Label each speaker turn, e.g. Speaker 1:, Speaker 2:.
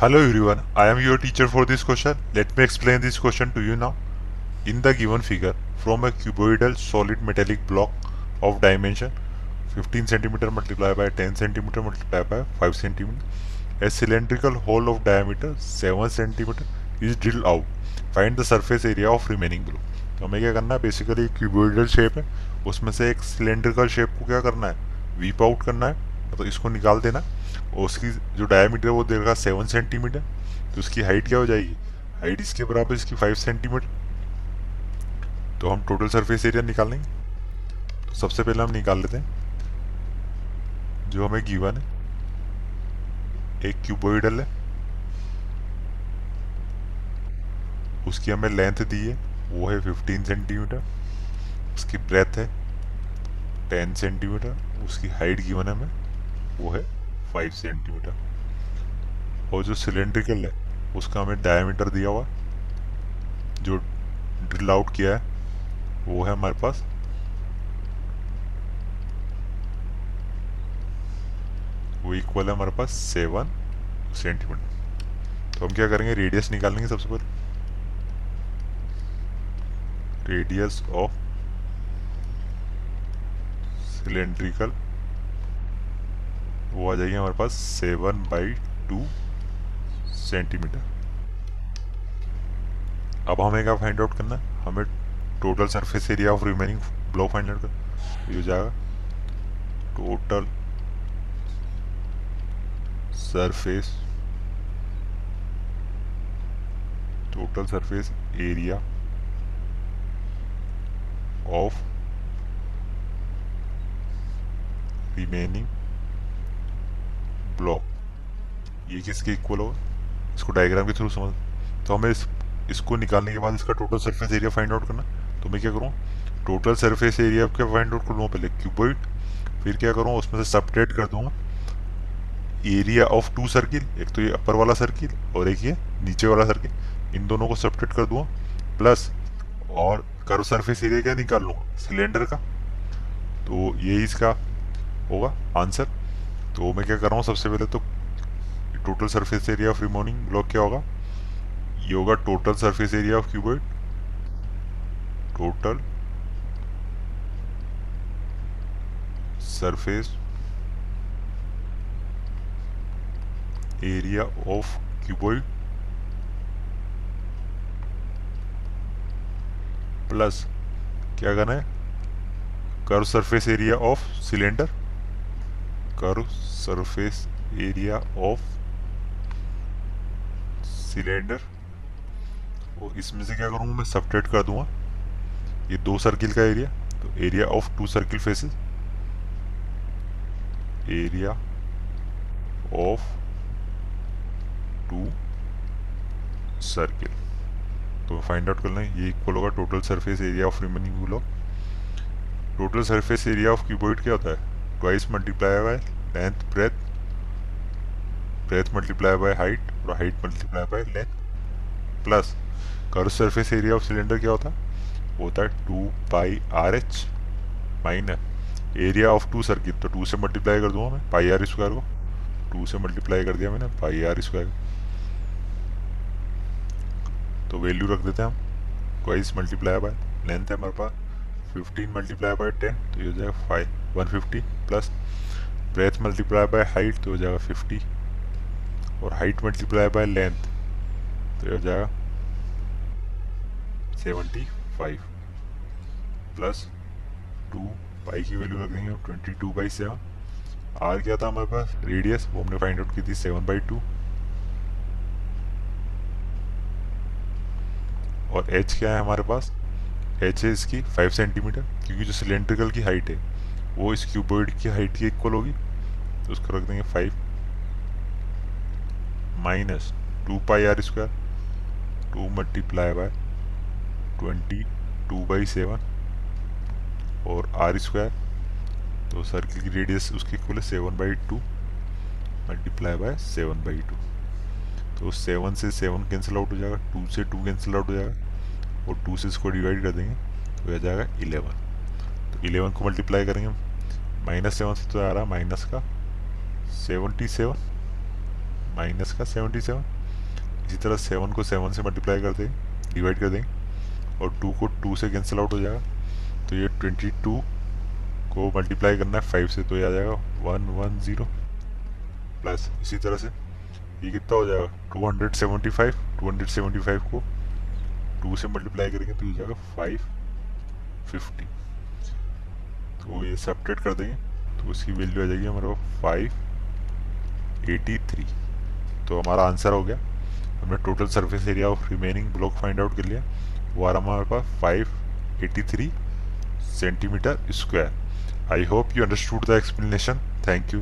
Speaker 1: Hello everyone, I am your teacher for this question. Let me explain this question to you now. In the given figure, from a cuboidal solid metallic block of dimension 15 cm multiplied by 10 cm multiplied by 5 cm, a cylindrical hole of diameter 7 cm is drilled out. Find the surface area of remaining below. तो हमें क्या करना है basically cuboidal shape है उसमें से एक cylindrical shape को क्या करना है वीप आउट करना है तो इसको निकाल देना। और उसकी जो डायमीटर है वो देगा सेवन सेंटीमीटर तो उसकी हाइट क्या हो जाएगी? हाइट इसके बराबर इसकी फाइव सेंटीमीटर तो हम टोटल सरफेस एरिया निकालेंगे तो सबसे पहले हम निकाल लेते हैं। जो हमें गिवन है, एक क्यूबोइडल है। उसकी हमें लेंथ दी है, वो है 15 सेंटीमीटर उसकी ब्रेथ है 10 सेंटीमीटर उसकी हाइट गिवन है हमें। वो है फाइव सेंटीमीटर और जो सिलेंड्रिकल है, उसका हमें डायमीटर दिया हुआ जो ड्रिल आउट किया है, वो है हमारे पास। वो इक्वल है हमारे पास सेवन सेंटीमीटर तो हम क्या करेंगे? रेडियस निकालेंगे सबसे पहले। रेडियस ऑफ़ सिलेंड्रिकल वो आ जाएगी हमारे पास सेवन बाई टू सेंटीमीटर। अब हमें क्या फाइंड आउट करना है? हमें total surface area of remaining block find out कर ये जाएगा total surface total surface area of remaining block ये किसके इक्वल होगा? इसको डायग्राम के थ्रू समझ। तो हमें इस, इसको निकालने के बाद इसका total surface area find out करना। तो मैं क्या करूँ? टोटल सरफेस एरिया क्या फाइंड आउट कर लूँ पहले क्यूबॉइड फिर क्या करूँ? उसमें से सपरेट कर दूँगा एरिया ऑफ़ टू सर्किल एक तो ये अपर वाला सर्किल और एक ये नीचे वाला सर्किल इन दोनों को सपरेट कर दूँगा प्लस और कर्व सरफेस एरिया क्या निकाल लूँगा सिलेंडर का। तो ये इसका होगा आंसर तो मैं क्या कर रहा हूँ, सबसे पहले तो total surface area of remaining block क्या होगा? ये होगा total surface area of cuboid total surface area of cuboid plus क्या करना है? Curve surface area of cylinder curve surface area of cylinder. और इसमें से क्या करूँगा मैं? सपरेट कर दूँगा। ये दो सर्किल का एरिया तो area of two circle faces area of two circle तो फाइंड आउट करना है, ये इक्वल होगा total surface area of remaining block total surface area of cuboid क्या होता है? Twice multiply by length breadth breadth multiply by height और height multiply by length plus curve surface area of cylinder क्या होता? है होता है two pi R H minus area of two circuit तो टू से मल्टीप्लाई कर दूँगा मैं पाई आर स्क्वायर को। टू से मल्टीप्लाई कर दिया मैंने पाई आर स्क्वायर तो वैल्यू रख देते हैं हम। ट्वाइस मल्टीप्लाई बाय लेंथ है हमारे पास। फिफ्टीन मल्टीप्लाई बाय टेन तो ये हो जाएगा five one fifty plus breadth multiply by height तो हो जाएगा फिफ्टी और हाइट मल्टीप्लाई बाय लेंथ तो ये हो जाएगा seventy five plus two pi की वैल्यू रख देंगे twenty two by seven R क्या था हमारे पास? रेडियस वो हमने फाइंड आउट की थी सेवन बाई टू और एच क्या है हमारे पास? एच है इसकी फाइव सेंटीमीटर क्योंकि जो सिलेंड्रिकल की हाइट है, वो इस क्यूबॉइड की हाइट के इक्वल होगी। तो उसको रख देंगे five minus two pi R square two multiply by twenty two by seven और आर स्क्वायर तो सर्किल की रेडियस उसकी इक्वल है seven by two multiply by seven by two तो सेवन से सेवन कैंसिल आउट हो जाएगा टू से टू कैंसिल आउट हो जाएगा और टू से इसको डिवाइड कर देंगे तो आ जाएगा इलेवन तो इलेवन को मल्टीप्लाई करेंगे माइनस सेवन से तो आ रहा है माइनस का सेवेंटी सेवन माइनस का सेवेंटी सेवन इसी तरह सेवन को सेवन से मल्टीप्लाई कर देंगे डिवाइड कर देंगे, और टू को टू से कैंसिल आउट हो जाएगा. तो ये ट्वेंटी टू को मल्टीप्लाई करना है फाइव से तो ये आ जाएगा वन वन ज़ीरो प्लस इसी तरह से ये कितना हो जाएगा? Two hundred seventy five two hundred seventy five को टू से मल्टीप्लाई करेंगे तो ये जाएगा फाइव फिफ्टी तो ये सेपरेट कर देंगे तो उसकी वैल्यू आ जाएगी हमारे फाइव एटी थ्री तो हमारा आंसर हो गया। हमने total surface area of remaining block find out कर लिया। वो आ रहा हमारे पास five eighty three centimetre square I hope you understood the explanation thank you